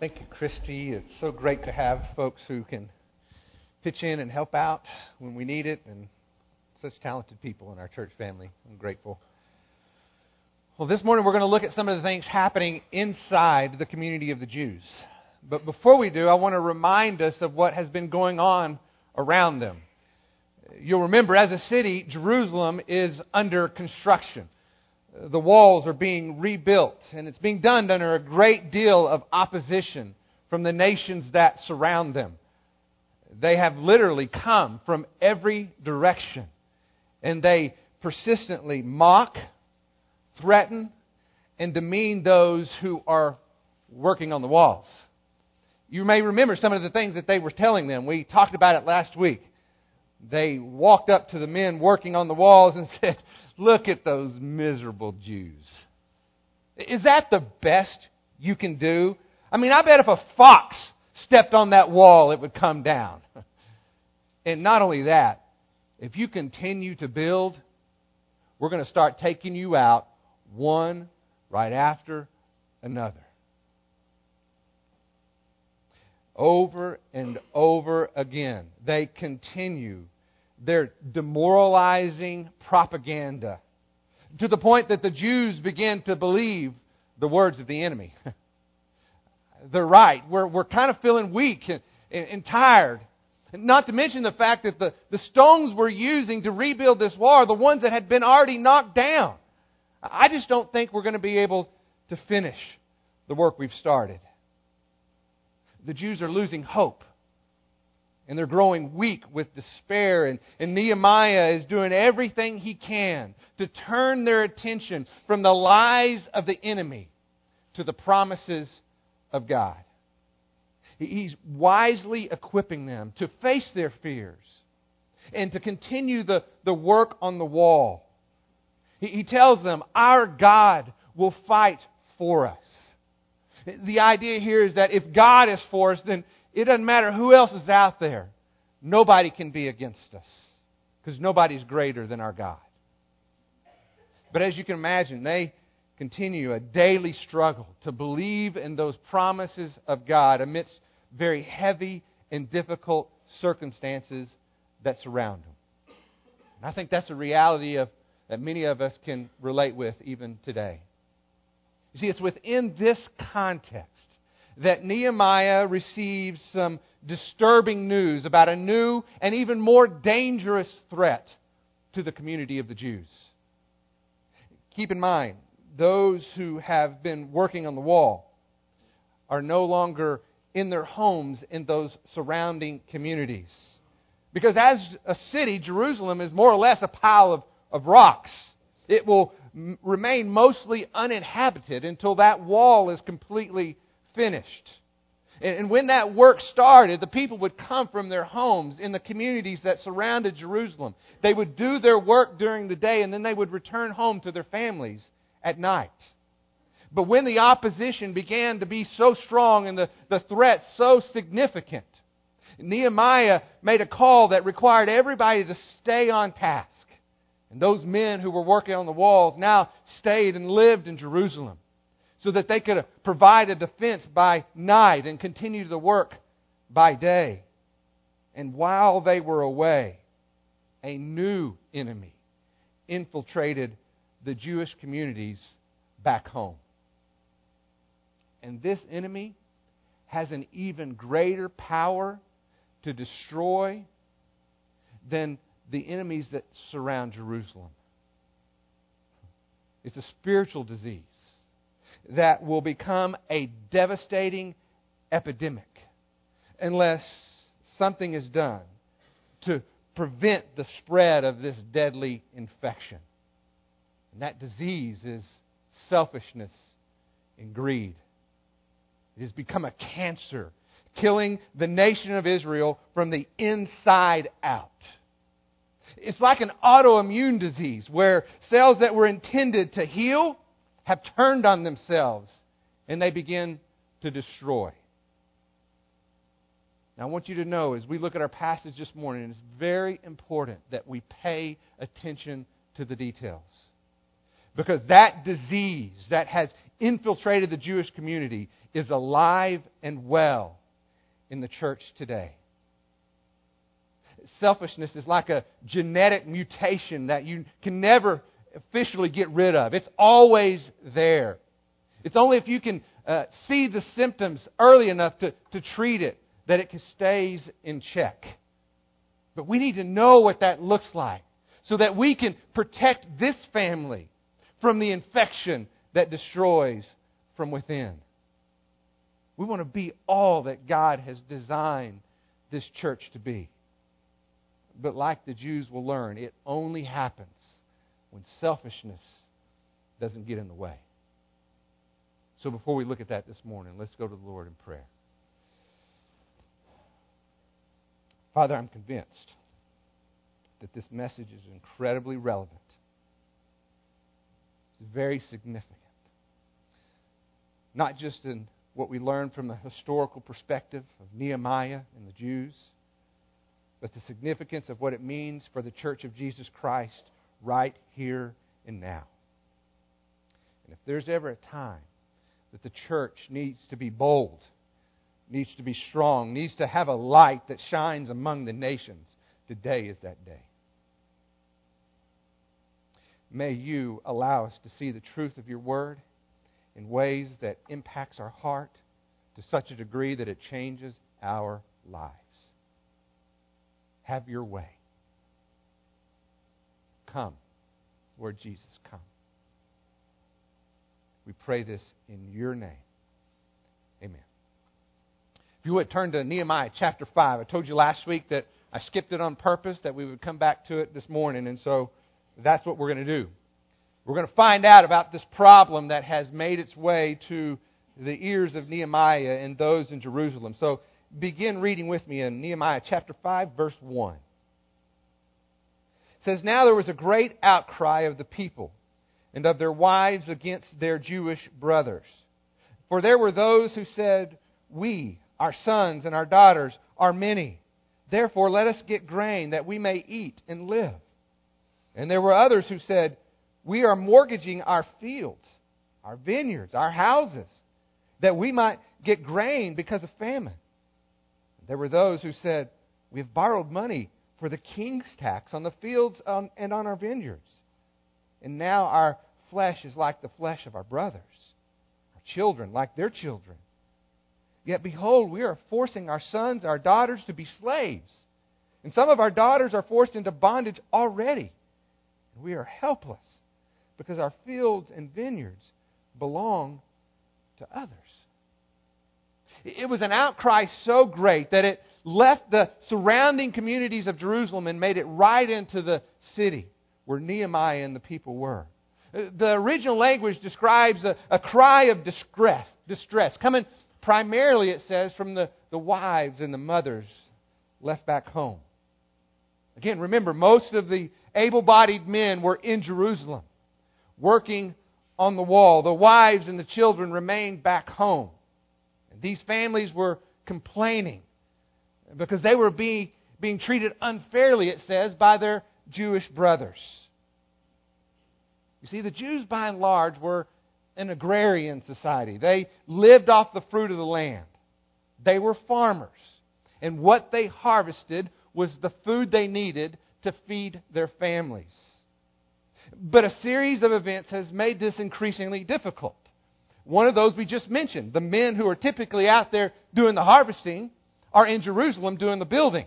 Thank you, Christy. It's so great to have folks who can pitch in and help out when we need it, and such talented people in our church family. I'm grateful. Well, this morning we're going to look at some of the things happening inside the community of the Jews. But before we do, I want to remind us of what has been going on around them. You'll remember, as a city, Jerusalem is under construction the walls are being rebuilt, and it's being done under a great deal of opposition from the nations that surround them. They have literally come from every direction, and they persistently mock, threaten, and demean those who are working on the walls. You may remember some of the things that they were telling them. We talked about it last week. They walked up to the men working on the walls and said, Look at those miserable Jews. Is that the best you can do? I mean, I bet if a fox stepped on that wall, it would come down. And not only that, if you continue to build, we're going to start taking you out one right after another. Over and over again, they continue their demoralizing propaganda to the point that the Jews began to believe the words of the enemy. They're right. We're, we're kind of feeling weak and, and, and tired. Not to mention the fact that the, the stones we're using to rebuild this wall are the ones that had been already knocked down. I just don't think we're going to be able to finish the work we've started. The Jews are losing hope and they're growing weak with despair. And, and, Nehemiah is doing everything he can to turn their attention from the lies of the enemy to the promises of God. He's wisely equipping them to face their fears and to continue the, the work on the wall. He, he tells them, Our God will fight for us. The idea here is that if God is for us, then it doesn't matter who else is out there. Nobody can be against us because nobody's greater than our God. But as you can imagine, they continue a daily struggle to believe in those promises of God amidst very heavy and difficult circumstances that surround them. And I think that's a reality of, that many of us can relate with even today. You see, it's within this context that Nehemiah receives some disturbing news about a new and even more dangerous threat to the community of the Jews. Keep in mind, those who have been working on the wall are no longer in their homes in those surrounding communities. Because as a city, Jerusalem is more or less a pile of, of rocks. It will m- remain mostly uninhabited until that wall is completely finished. And when that work started, the people would come from their homes in the communities that surrounded Jerusalem. They would do their work during the day and then they would return home to their families at night. But when the opposition began to be so strong and the, the threat so significant, Nehemiah made a call that required everybody to stay on task. And those men who were working on the walls now stayed and lived in Jerusalem so that they could provide a defense by night and continue the work by day. And while they were away, a new enemy infiltrated the Jewish communities back home. And this enemy has an even greater power to destroy than the enemies that surround Jerusalem. It's a spiritual disease that will become a devastating epidemic unless something is done to prevent the spread of this deadly infection. And that disease is selfishness and greed. It has become a cancer, killing the nation of Israel from the inside out. It's like an autoimmune disease where cells that were intended to heal have turned on themselves and they begin to destroy. Now, I want you to know as we look at our passage this morning, it's very important that we pay attention to the details. Because that disease that has infiltrated the Jewish community is alive and well in the church today. Selfishness is like a genetic mutation that you can never officially get rid of. It's always there. It's only if you can uh, see the symptoms early enough to, to treat it that it stays in check. But we need to know what that looks like so that we can protect this family from the infection that destroys from within. We want to be all that God has designed this church to be. But like the Jews will learn, it only happens when selfishness doesn't get in the way. So before we look at that this morning, let's go to the Lord in prayer. Father, I'm convinced that this message is incredibly relevant. It's very significant. Not just in what we learn from the historical perspective of Nehemiah and the Jews, but the significance of what it means for the church of Jesus Christ right here and now. And if there's ever a time that the church needs to be bold, needs to be strong, needs to have a light that shines among the nations. Today is that day. May you allow us to see the truth of your word in ways that impacts our heart to such a degree that it changes our lives. Have your way. Come, Lord Jesus, come. We pray this in your name. Amen. If you would turn to Nehemiah chapter 5. I told you last week that I skipped it on purpose, that we would come back to it this morning, and so that's what we're going to do. We're going to find out about this problem that has made its way to the ears of Nehemiah and those in Jerusalem. So begin reading with me in Nehemiah chapter 5, verse 1. Says, Now there was a great outcry of the people and of their wives against their Jewish brothers. For there were those who said, We, our sons and our daughters are many. Therefore, let us get grain that we may eat and live. And there were others who said, We are mortgaging our fields, our vineyards, our houses, that we might get grain because of famine. There were those who said, We have borrowed money for the king's tax on the fields um, and on our vineyards. And now our flesh is like the flesh of our brothers, our children like their children. Yet behold, we are forcing our sons, our daughters to be slaves. And some of our daughters are forced into bondage already. And we are helpless because our fields and vineyards belong to others. It was an outcry so great that it left the surrounding communities of Jerusalem and made it right into the city where Nehemiah and the people were. The original language describes a, a cry of distress, distress coming primarily, it says, from the, the wives and the mothers left back home. Again, remember, most of the able bodied men were in Jerusalem, working on the wall. The wives and the children remained back home. And these families were complaining because they were being, being treated unfairly, it says, by their Jewish brothers. You see, the Jews, by and large, were an agrarian society. They lived off the fruit of the land. They were farmers. And what they harvested was the food they needed to feed their families. But a series of events has made this increasingly difficult. One of those we just mentioned. The men who are typically out there doing the harvesting are in Jerusalem doing the building.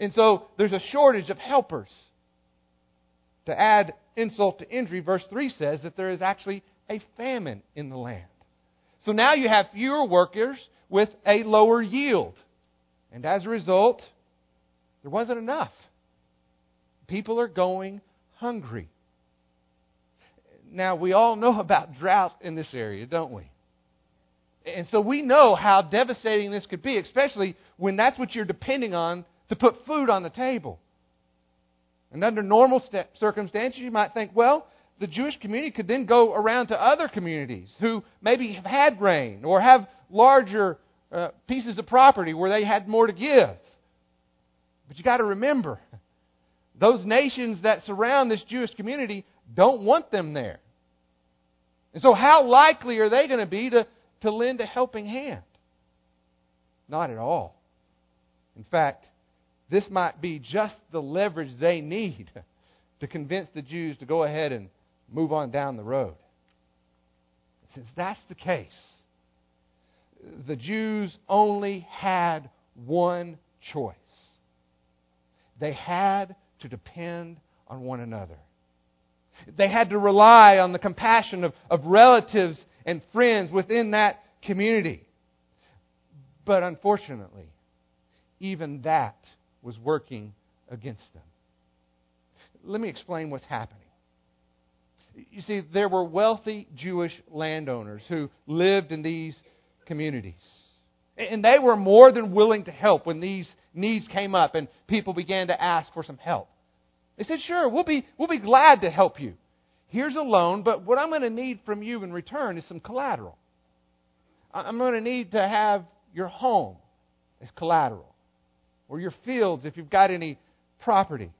And so there's a shortage of helpers. To add insult to injury, verse 3 says that there is actually a famine in the land. So now you have fewer workers with a lower yield. And as a result, there wasn't enough. People are going hungry. Now, we all know about drought in this area, don't we? And so we know how devastating this could be, especially when that's what you're depending on to put food on the table. And under normal circumstances, you might think, well, the Jewish community could then go around to other communities who maybe have had rain or have larger uh, pieces of property where they had more to give. But you got to remember, those nations that surround this Jewish community don't want them there. And so, how likely are they going to be to, to lend a helping hand? Not at all. In fact, this might be just the leverage they need to convince the Jews to go ahead and move on down the road. Since that's the case, the Jews only had one choice. They had to depend on one another. They had to rely on the compassion of, of relatives and friends within that community. But unfortunately, even that was working against them. Let me explain what's happening. You see, there were wealthy Jewish landowners who lived in these communities. And they were more than willing to help when these needs came up and people began to ask for some help. They said, Sure, we'll be, we'll be glad to help you. Here's a loan, but what I'm going to need from you in return is some collateral. I'm going to need to have your home as collateral or your fields if you've got any property.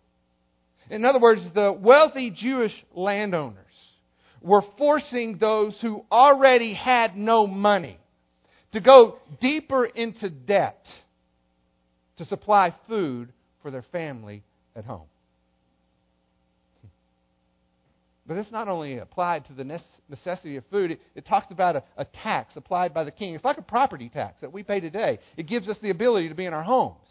In other words, the wealthy Jewish landowners were forcing those who already had no money to go deeper into debt to supply food for their family at home. But it's not only applied to the necessity of food, it, it talks about a, a tax applied by the king. It's like a property tax that we pay today. It gives us the ability to be in our homes.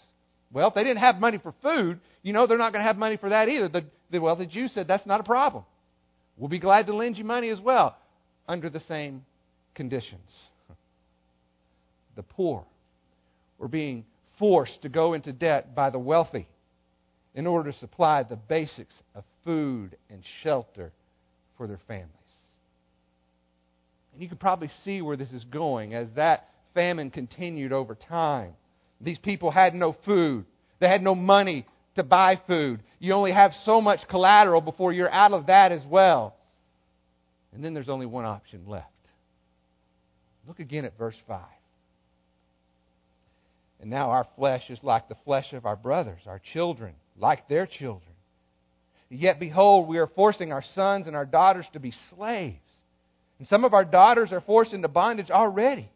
Well, if they didn't have money for food, you know they're not going to have money for that either. The, the, well, the Jews said that's not a problem. We'll be glad to lend you money as well under the same conditions. The poor were being forced to go into debt by the wealthy in order to supply the basics of food and shelter for their families. And you can probably see where this is going as that famine continued over time. These people had no food. They had no money to buy food. You only have so much collateral before you're out of that as well. And then there's only one option left. Look again at verse 5. And now our flesh is like the flesh of our brothers, our children, like their children. Yet behold, we are forcing our sons and our daughters to be slaves. And some of our daughters are forced into bondage already.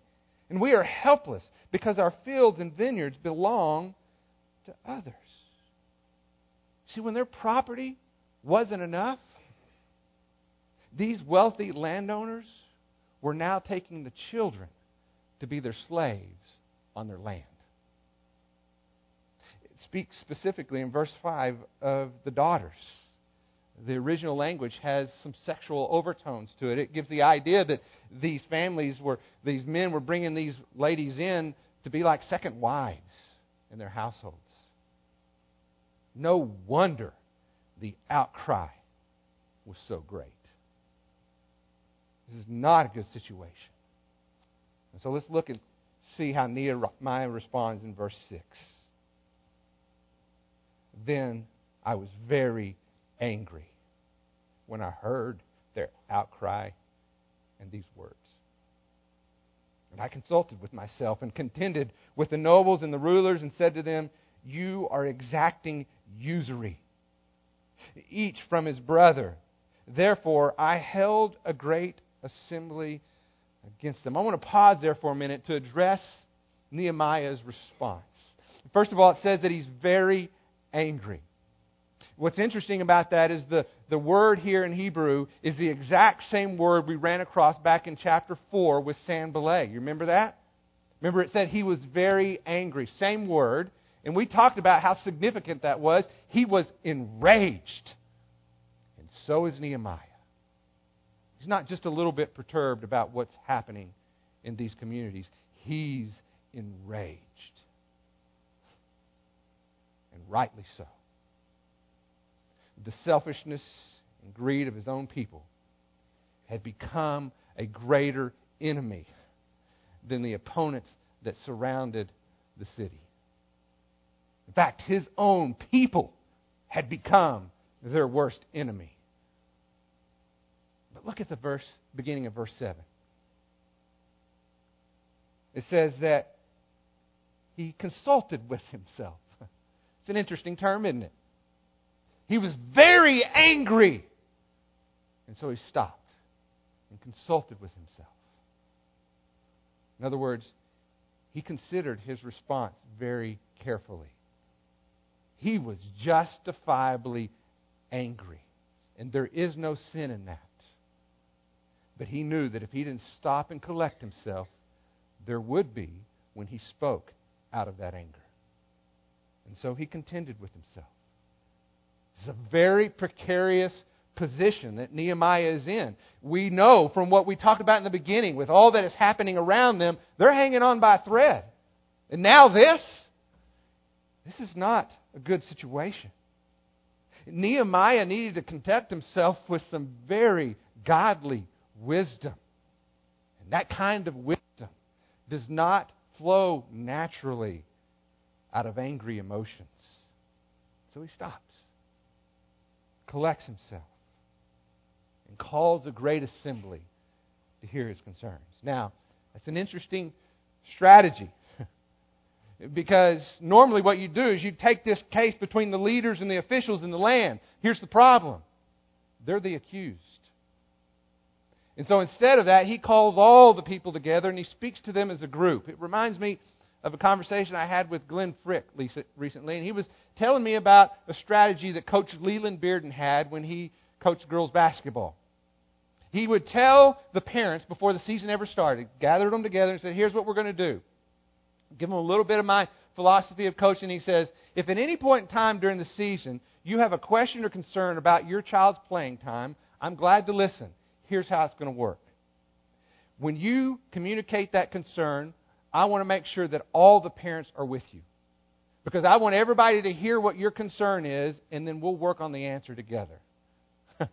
And we are helpless because our fields and vineyards belong to others. See, when their property wasn't enough, these wealthy landowners were now taking the children to be their slaves on their land. It speaks specifically in verse 5 of the daughters the original language has some sexual overtones to it. It gives the idea that these families were, these men were bringing these ladies in to be like second wives in their households. No wonder the outcry was so great. This is not a good situation. And so let's look and see how Nehemiah responds in verse 6. Then I was very angry when I heard their outcry and these words. And I consulted with myself and contended with the nobles and the rulers and said to them, You are exacting usury, each from his brother. Therefore, I held a great assembly against them. I want to pause there for a minute to address Nehemiah's response. First of all, it says that he's very angry. What's interesting about that is the, the word here in Hebrew is the exact same word we ran across back in chapter 4 with Sanballat. You remember that? Remember it said he was very angry. Same word. And we talked about how significant that was. He was enraged. And so is Nehemiah. He's not just a little bit perturbed about what's happening in these communities, he's enraged. And rightly so the selfishness and greed of his own people had become a greater enemy than the opponents that surrounded the city. In fact, his own people had become their worst enemy. But look at the verse beginning of verse 7. It says that he consulted with himself. It's an interesting term, isn't it? He was very angry. And so he stopped and consulted with himself. In other words, he considered his response very carefully. He was justifiably angry. And there is no sin in that. But he knew that if he didn't stop and collect himself, there would be when he spoke out of that anger. And so he contended with himself. It's a very precarious position that Nehemiah is in. We know from what we talked about in the beginning, with all that is happening around them, they're hanging on by a thread. And now this? This is not a good situation. Nehemiah needed to conduct himself with some very godly wisdom. And that kind of wisdom does not flow naturally out of angry emotions. So he stops, collects himself, and calls a great assembly to hear his concerns. Now, that's an interesting strategy. because normally what you do is you take this case between the leaders and the officials in the land. Here's the problem they're the accused. And so instead of that, he calls all the people together and he speaks to them as a group. It reminds me of a conversation I had with Glenn Frick recently, and he was telling me about a strategy that Coach Leland Bearden had when he coached girls basketball. He would tell the parents before the season ever started, gathered them together and said, Here's what we're going to do. Give them a little bit of my philosophy of coaching. He says, If at any point in time during the season you have a question or concern about your child's playing time, I'm glad to listen here's how it's going to work. When you communicate that concern, I want to make sure that all the parents are with you. Because I want everybody to hear what your concern is, and then we'll work on the answer together.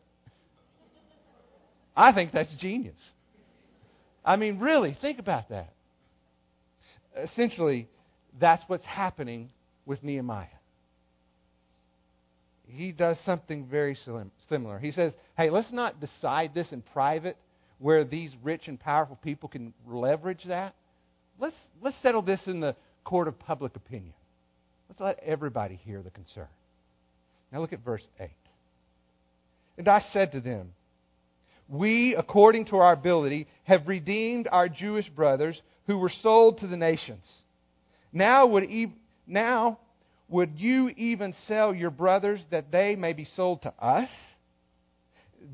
I think that's genius. I mean, really, think about that. Essentially, that's what's happening with Nehemiah he does something very similar. He says, hey, let's not decide this in private where these rich and powerful people can leverage that. Let's, let's settle this in the court of public opinion. Let's let everybody hear the concern. Now look at verse 8. And I said to them, We, according to our ability, have redeemed our Jewish brothers who were sold to the nations. Now would, e- now would you even sell your brothers that they may be sold to us?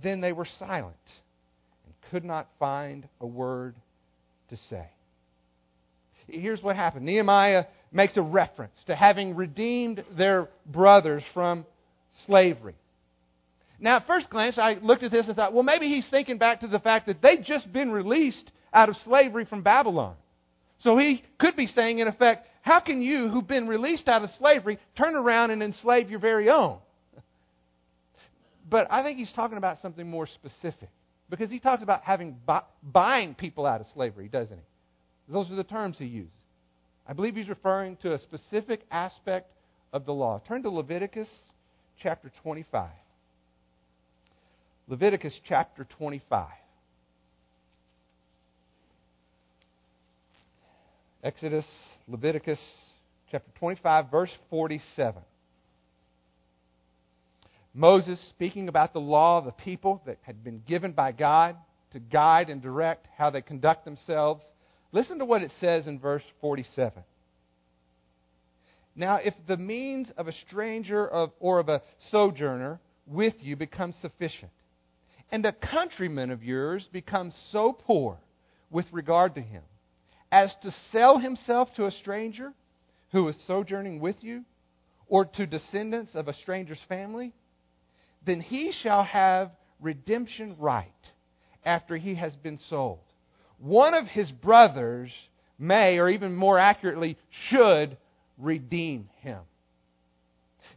Then they were silent and could not find a word to say. Here's what happened Nehemiah makes a reference to having redeemed their brothers from slavery. Now, at first glance, I looked at this and thought, well, maybe he's thinking back to the fact that they'd just been released out of slavery from Babylon. So he could be saying, in effect, how can you, who've been released out of slavery, turn around and enslave your very own? But I think he's talking about something more specific. Because he talks about having buying people out of slavery, doesn't he? Those are the terms he uses. I believe he's referring to a specific aspect of the law. Turn to Leviticus chapter 25. Leviticus chapter 25. Exodus Leviticus chapter 25, verse 47. Moses speaking about the law of the people that had been given by God to guide and direct how they conduct themselves. Listen to what it says in verse 47. Now, if the means of a stranger of, or of a sojourner with you becomes sufficient, and a countryman of yours becomes so poor with regard to him as to sell himself to a stranger who is sojourning with you, or to descendants of a stranger's family, then he shall have redemption right after he has been sold. One of his brothers may, or even more accurately, should redeem him.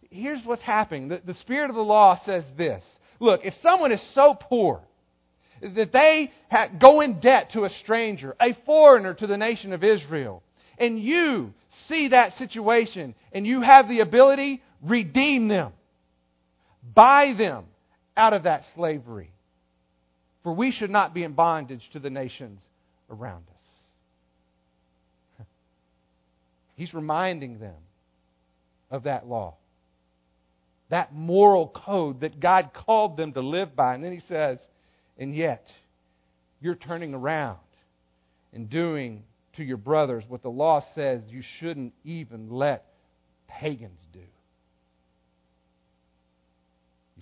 Here's what's happening. The, the Spirit of the law says this Look, if someone is so poor that they go in debt to a stranger, a foreigner to the nation of Israel, and you see that situation and you have the ability, redeem them. Buy them out of that slavery. For we should not be in bondage to the nations around us. He's reminding them of that law, that moral code that God called them to live by. And then he says, And yet, you're turning around and doing to your brothers what the law says you shouldn't even let pagans do. You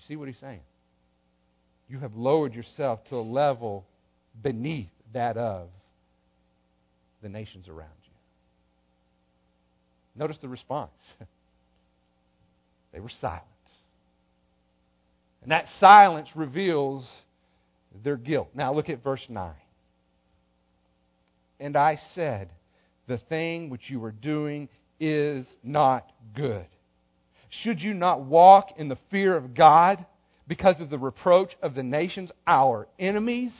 see what he's saying? You have lowered yourself to a level beneath that of the nations around you. Notice the response. they were silent. And that silence reveals their guilt. Now look at verse 9. And I said, The thing which you are doing is not good. Should you not walk in the fear of God because of the reproach of the nations, our enemies?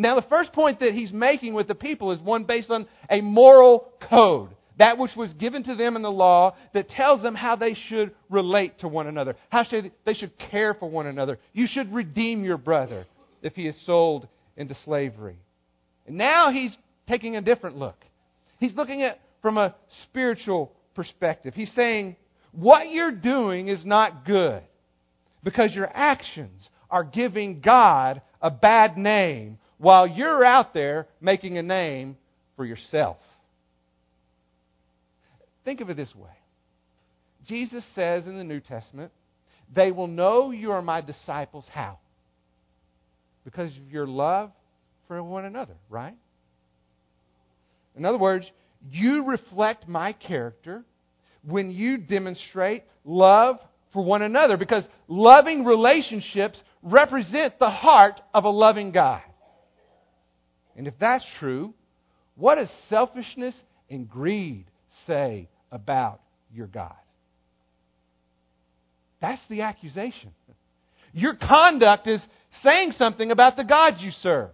Now, the first point that he's making with the people is one based on a moral code. That which was given to them in the law that tells them how they should relate to one another, how should, they should care for one another. You should redeem your brother if he is sold into slavery. And now he's taking a different look. He's looking at from a spiritual perspective. He's saying, what you're doing is not good because your actions are giving God a bad name while you're out there making a name for yourself. Think of it this way Jesus says in the New Testament, They will know you are my disciples. How? Because of your love for one another, right? In other words, you reflect my character when you demonstrate love for one another because loving relationships represent the heart of a loving God. And if that's true, what does selfishness and greed say about your God? That's the accusation. Your conduct is saying something about the God you serve.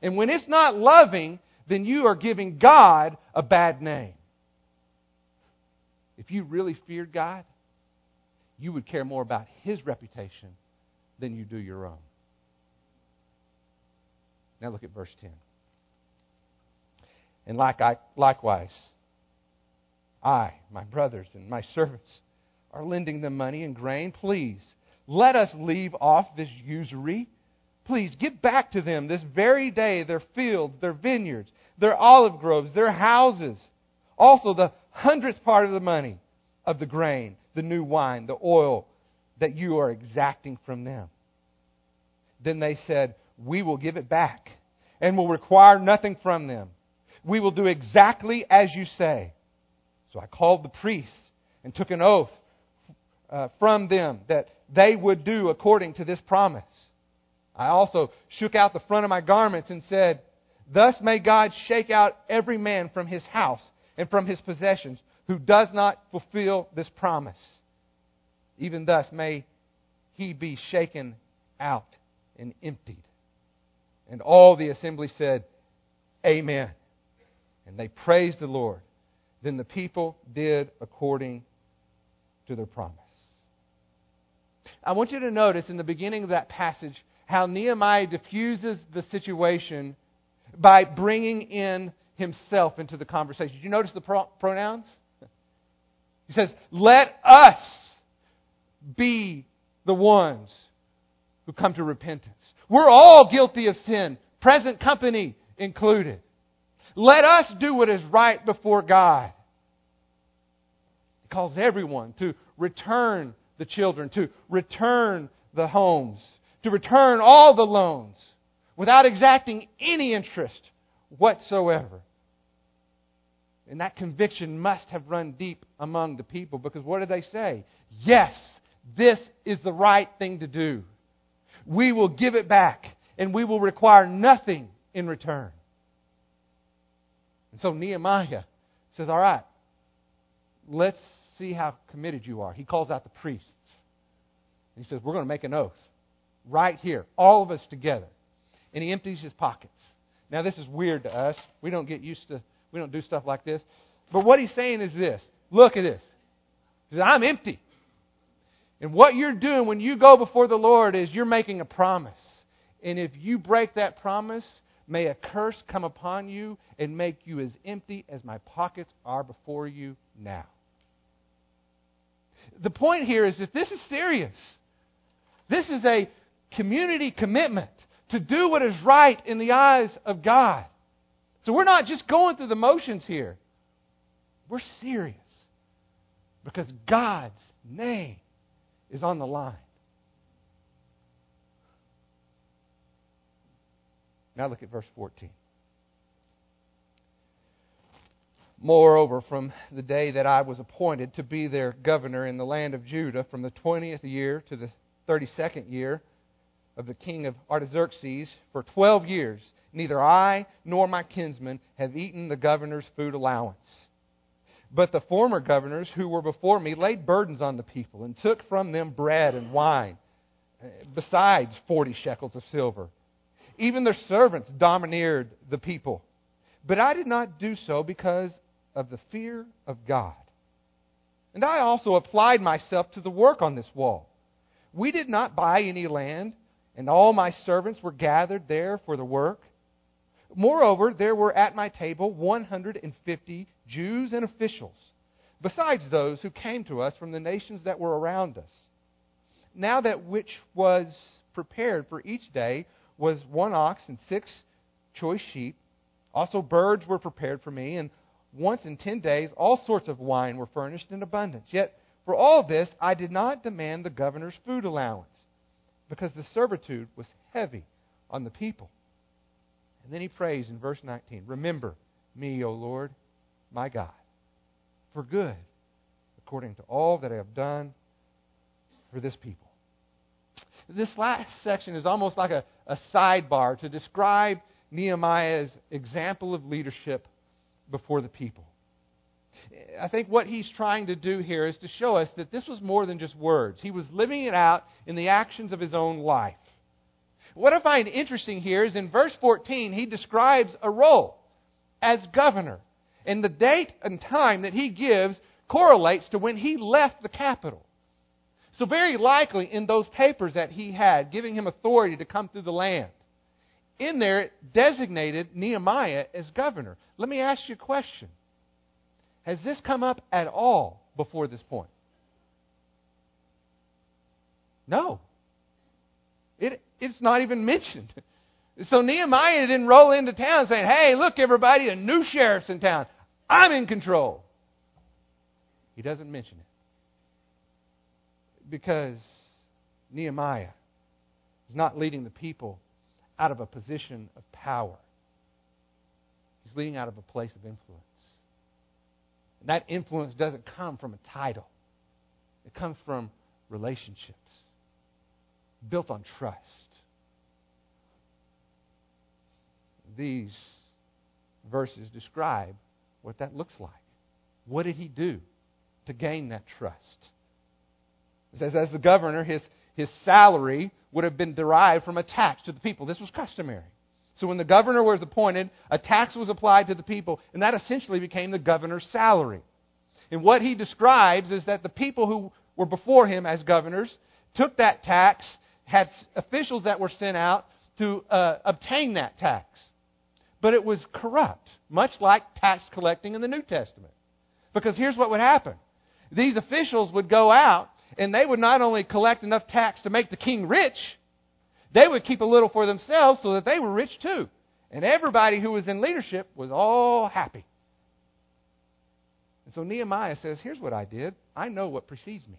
And when it's not loving, then you are giving God a bad name. If you really feared God, you would care more about His reputation than you do your own. Now look at verse 10. And like I, likewise, I, my brothers, and my servants are lending them money and grain. Please, let us leave off this usury. Please give back to them this very day their fields, their vineyards, their olive groves, their houses. Also, the hundredth part of the money of the grain, the new wine, the oil that you are exacting from them. Then they said, We will give it back and will require nothing from them. We will do exactly as you say. So I called the priests and took an oath uh, from them that they would do according to this promise. I also shook out the front of my garments and said, Thus may God shake out every man from his house and from his possessions who does not fulfill this promise. Even thus may he be shaken out and emptied. And all the assembly said, Amen. And they praised the Lord. Then the people did according to their promise. I want you to notice in the beginning of that passage how Nehemiah diffuses the situation by bringing in himself into the conversation. Did you notice the pro- pronouns? He says, Let us be the ones who come to repentance. We're all guilty of sin, present company included. Let us do what is right before God. He calls everyone to return the children, to return the homes, to return all the loans without exacting any interest whatsoever. And that conviction must have run deep among the people because what did they say? Yes, this is the right thing to do. We will give it back and we will require nothing in return. And so Nehemiah says, All right, let's see how committed you are. He calls out the priests. he says, We're going to make an oath right here, all of us together. And he empties his pockets. Now, this is weird to us. We don't get used to, we don't do stuff like this. But what he's saying is this look at this. He says, I'm empty. And what you're doing when you go before the Lord is you're making a promise. And if you break that promise, may a curse come upon you and make you as empty as my pockets are before you now. The point here is that this is serious. This is a community commitment to do what is right in the eyes of God. So we're not just going through the motions here. We're serious because God's name is on the line. Now look at verse 14. Moreover, from the day that I was appointed to be their governor in the land of Judah, from the 20th year to the 32nd year of the king of Artaxerxes, for 12 years, neither I nor my kinsmen have eaten the governor's food allowance. But the former governors who were before me laid burdens on the people and took from them bread and wine, eh, besides 40 shekels of silver. Even their servants domineered the people. But I did not do so because of the fear of God. And I also applied myself to the work on this wall. We did not buy any land, and all my servants were gathered there for the work. Moreover, there were at my table 150 Jews and officials, besides those who came to us from the nations that were around us. Now that which was prepared for each day was one ox and six choice sheep. Also, birds were prepared for me, and once in ten days all sorts of wine were furnished in abundance. Yet, for all this, I did not demand the governor's food allowance, because the servitude was heavy on the people. And then he prays in verse 19 Remember me, O Lord, my God, for good, according to all that I have done for this people. This last section is almost like a, a sidebar to describe Nehemiah's example of leadership before the people. I think what he's trying to do here is to show us that this was more than just words. He was living it out in the actions of his own life. What I find interesting here is in verse 14, he describes a role as governor. And the date and time that he gives correlates to when he left the capital. So, very likely, in those papers that he had, giving him authority to come through the land, in there it designated Nehemiah as governor. Let me ask you a question Has this come up at all before this point? No. It, it's not even mentioned. So Nehemiah didn't roll into town saying, Hey, look, everybody, a new sheriff's in town. I'm in control. He doesn't mention it because Nehemiah is not leading the people out of a position of power. He's leading out of a place of influence. And that influence doesn't come from a title, it comes from relationships built on trust. These verses describe what that looks like. What did he do to gain that trust? It says, as the governor, his, his salary would have been derived from a tax to the people. This was customary. So when the governor was appointed, a tax was applied to the people, and that essentially became the governor's salary. And what he describes is that the people who were before him as governors took that tax, had officials that were sent out to uh, obtain that tax. But it was corrupt, much like tax collecting in the New Testament. Because here's what would happen these officials would go out and they would not only collect enough tax to make the king rich, they would keep a little for themselves so that they were rich too. And everybody who was in leadership was all happy. And so Nehemiah says, Here's what I did. I know what precedes me.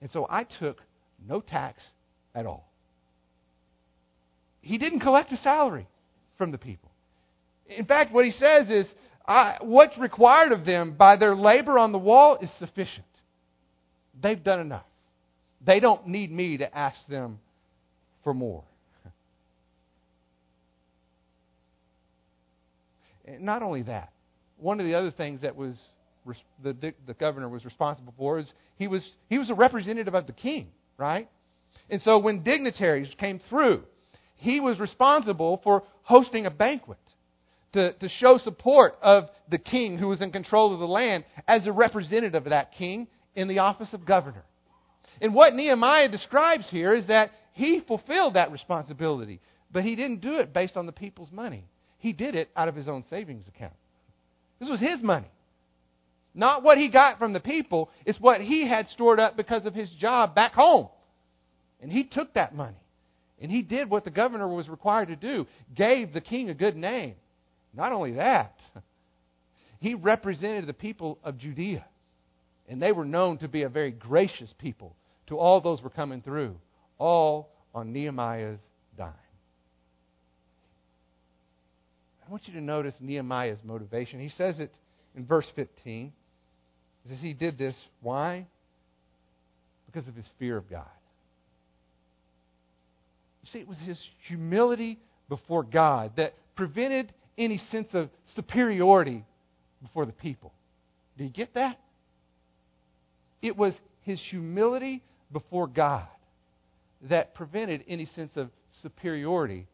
And so I took no tax at all. He didn't collect a salary from the people. In fact, what he says is, what's required of them by their labor on the wall is sufficient. They've done enough. They don't need me to ask them for more. Not only that, one of the other things that was the, the governor was responsible for is he was, he was a representative of the king, right? And so when dignitaries came through, he was responsible for hosting a banquet to, to show support of the king who was in control of the land as a representative of that king in the office of governor. And what Nehemiah describes here is that he fulfilled that responsibility, but he didn't do it based on the people's money. He did it out of his own savings account. This was his money. Not what he got from the people, it's what he had stored up because of his job back home. And he took that money And he did what the governor was required to do gave the king a good name. Not only that, he represented the people of Judea. And they were known to be a very gracious people to all those who were coming through, all on Nehemiah's dime. I want you to notice Nehemiah's motivation. He says it in verse 15. He says he did this. Why? Because of his fear of God. See, it was his humility before God that prevented any sense of superiority before the people. Do you get that? It was his humility before God that prevented any sense of superiority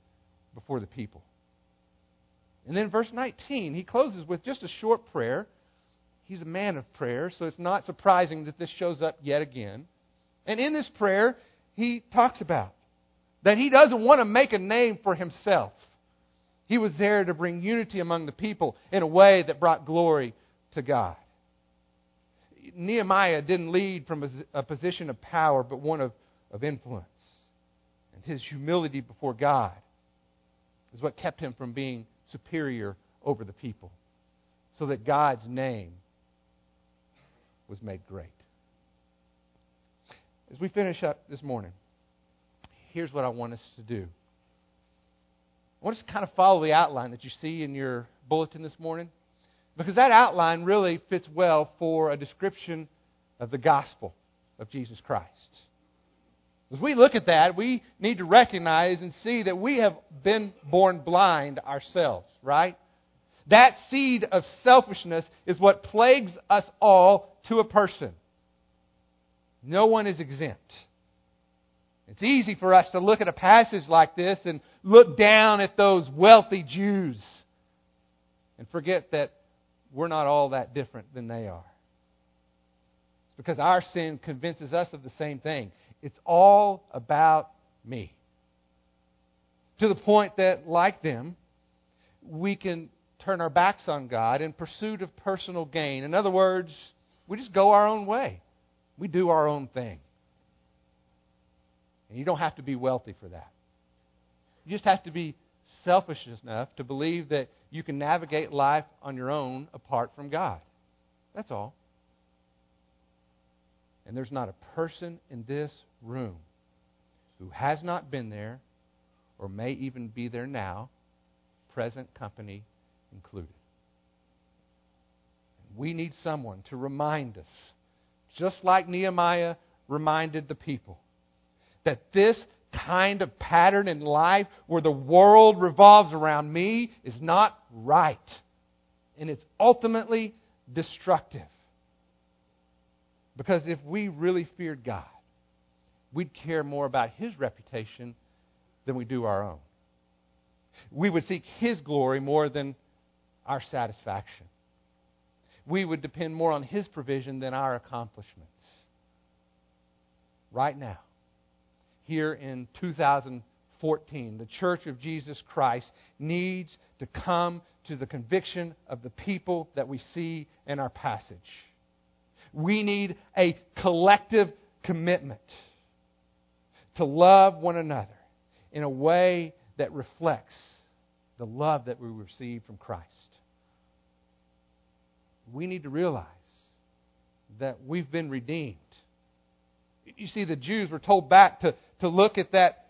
before the people. And then verse 19, he closes with just a short prayer. He's a man of prayer, so it's not surprising that this shows up yet again. And in this prayer, he talks about that he doesn't want to make a name for himself. He was there to bring unity among the people in a way that brought glory to God. Nehemiah didn't lead from a position of power, but one of, of influence. And his humility before God is what kept him from being superior over the people, so that God's name was made great. As we finish up this morning, here's what I want us to do. I want us to kind of follow the outline that you see in your bulletin this morning, because that outline really fits well for a description of the gospel of Jesus Christ. As we look at that, we need to recognize and see that we have been born blind ourselves, right? That seed of selfishness is what plagues us all to a person. No one is exempt. It's easy for us to look at a passage like this and look down at those wealthy Jews and forget that we're not all that different than they are. It's because our sin convinces us of the same thing. It's all about me. To the point that, like them, we can turn our backs on God in pursuit of personal gain. In other words, we just go our own way. We do our own thing. And you don't have to be wealthy for that. You just have to be selfish enough to believe that you can navigate life on your own apart from God. That's all. And there's not a person in this room who has not been there or may even be there now, present company included. We need someone to remind us, just like Nehemiah reminded the people, that this kind of pattern in life where the world revolves around me is not right. And it's ultimately destructive. Because if we really feared God, we'd care more about His reputation than we do our own. We would seek His glory more than our satisfaction. We would depend more on His provision than our accomplishments. Right now, here in 2014, the Church of Jesus Christ needs to come to the conviction of the people that we see in our passage. We need a collective commitment to love one another in a way that reflects the love that we receive from Christ. We need to realize that we've been redeemed. You see, the Jews were told back to, to look at that,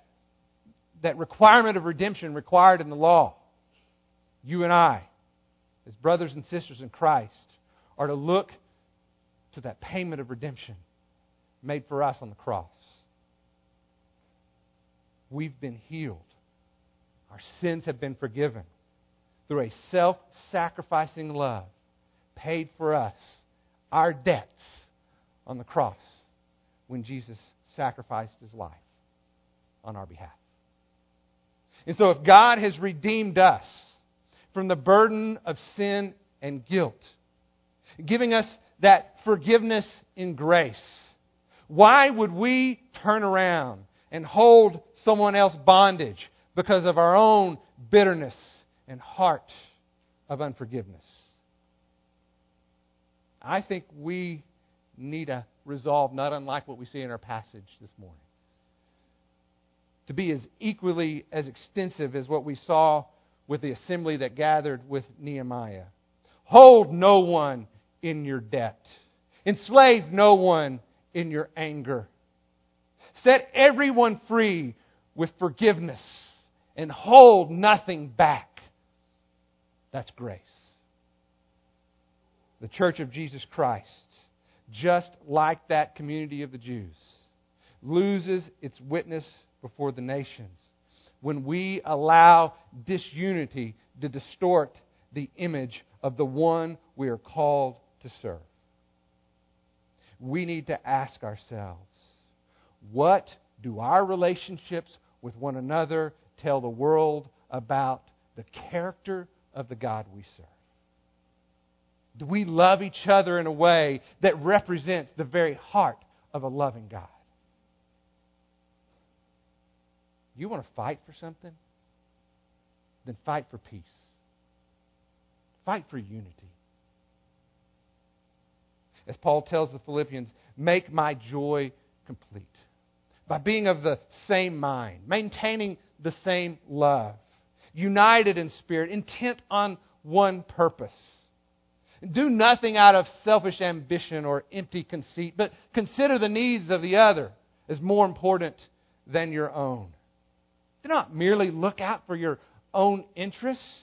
that requirement of redemption required in the law. You and I, as brothers and sisters in Christ, are to look to that payment of redemption made for us on the cross. We've been healed. Our sins have been forgiven through a self sacrificing love paid for us our debts on the cross when Jesus sacrificed his life on our behalf. And so, if God has redeemed us from the burden of sin and guilt, giving us that forgiveness in grace, why would we turn around and hold someone else bondage because of our own bitterness and heart of unforgiveness? I think we need a resolve not unlike what we see in our passage this morning. To be as equally as extensive as what we saw with the assembly that gathered with Nehemiah. Hold no one in your debt. Enslave no one in your anger. Set everyone free with forgiveness and hold nothing back. That's grace. The Church of Jesus Christ, just like that community of the Jews, loses its witness before the nations when we allow disunity to distort the image of the one we are called to serve. We need to ask ourselves what do our relationships with one another tell the world about the character of the God we serve? Do we love each other in a way that represents the very heart of a loving God? You want to fight for something? Then fight for peace. Fight for unity. As Paul tells the Philippians, make my joy complete. By being of the same mind, maintaining the same love, united in spirit, intent on one purpose. Do nothing out of selfish ambition or empty conceit, but consider the needs of the other as more important than your own. Do not merely look out for your own interests,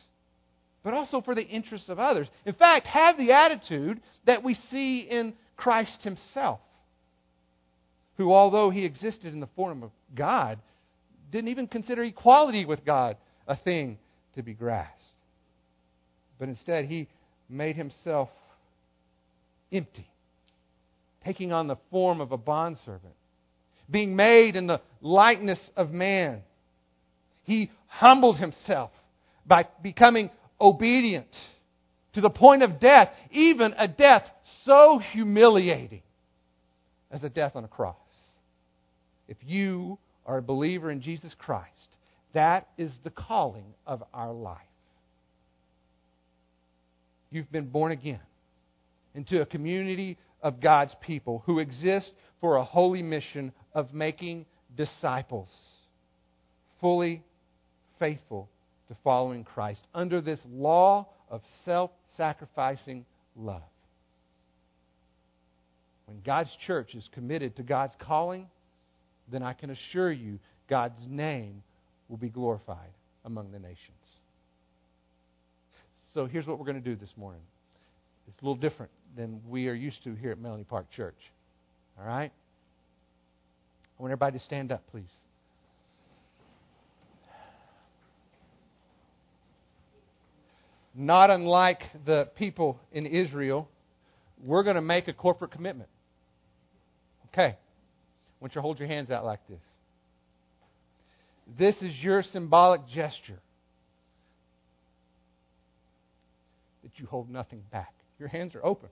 but also for the interests of others. In fact, have the attitude that we see in Christ Himself, who, although He existed in the form of God, didn't even consider equality with God a thing to be grasped. But instead, He made Himself empty, taking on the form of a bondservant, being made in the likeness of man he humbled himself by becoming obedient to the point of death, even a death so humiliating as a death on a cross. If you are a believer in Jesus Christ, that is the calling of our life. You've been born again into a community of God's people who exist for a holy mission of making disciples, fully faithful to following Christ under this law of self sacrificing love. When God's church is committed to God's calling, then I can assure you God's name will be glorified among the nations. So here's what we're going to do this morning. It's a little different than we are used to here at Melanie Park Church. All right? I want everybody to stand up, please. Not unlike the people in Israel, we're going to make a corporate commitment. Okay. I want you to hold your hands out like this. This is your symbolic gesture that you hold nothing back. Your hands are open.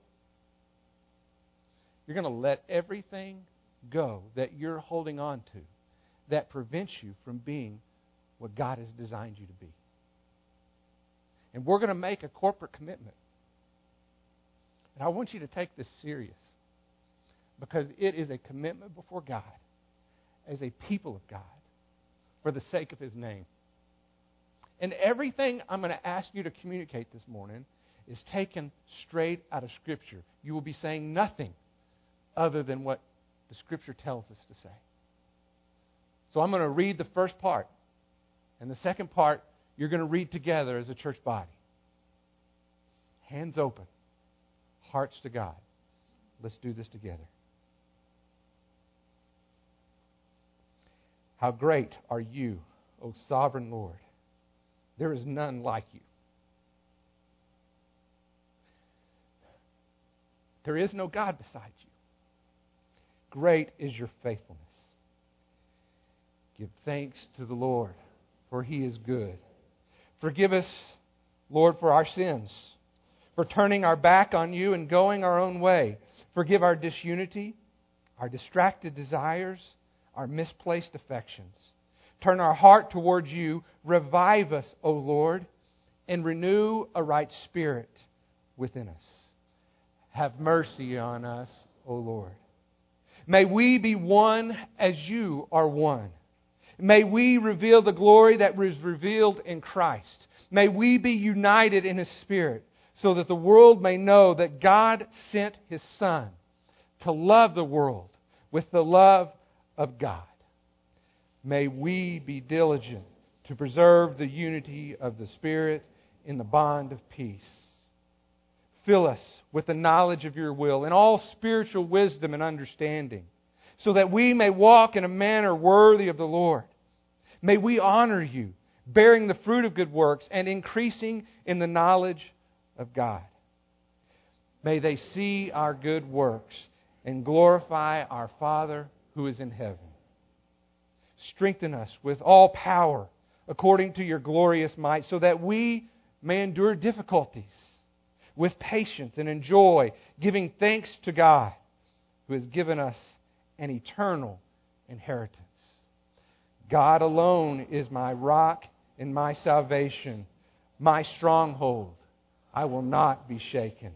You're going to let everything go that you're holding on to that prevents you from being what God has designed you to be. And we're going to make a corporate commitment. And I want you to take this serious because it is a commitment before God as a people of God for the sake of His name. And everything I'm going to ask you to communicate this morning is taken straight out of Scripture. You will be saying nothing other than what the Scripture tells us to say. So I'm going to read the first part. And the second part you're going to read together as a church body. Hands open, hearts to God. Let's do this together. How great are you, O sovereign Lord! There is none like you. There is no God beside you. Great is your faithfulness. Give thanks to the Lord, for he is good Forgive us, Lord, for our sins, for turning our back on you and going our own way. Forgive our disunity, our distracted desires, our misplaced affections. Turn our heart towards you. Revive us, O Lord, and renew a right spirit within us. Have mercy on us, O Lord. May we be one as you are one. May we reveal the glory that was revealed in Christ. May we be united in His Spirit so that the world may know that God sent His Son to love the world with the love of God. May we be diligent to preserve the unity of the Spirit in the bond of peace. Fill us with the knowledge of your will and all spiritual wisdom and understanding, so that we may walk in a manner worthy of the Lord. May we honor you, bearing the fruit of good works and increasing in the knowledge of God. May they see our good works and glorify our Father who is in heaven. Strengthen us with all power according to your glorious might, so that we may endure difficulties with patience and enjoy, giving thanks to God who has given us an eternal inheritance. God alone is my rock and my salvation, my stronghold. I will not be shaken.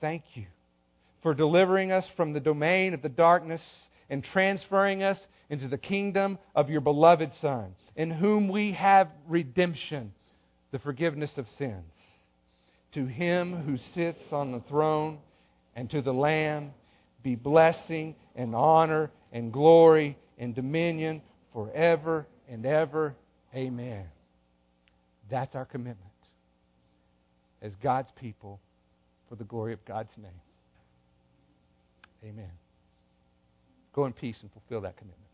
Thank you for delivering us from the domain of the darkness and transferring us into the kingdom of your beloved Son, in whom we have redemption, the forgiveness of sins. To him who sits on the throne and to the Lamb be blessing and honor and glory and dominion forever and ever. Amen. That's our commitment as God's people for the glory of God's name. Amen. Go in peace and fulfill that commitment.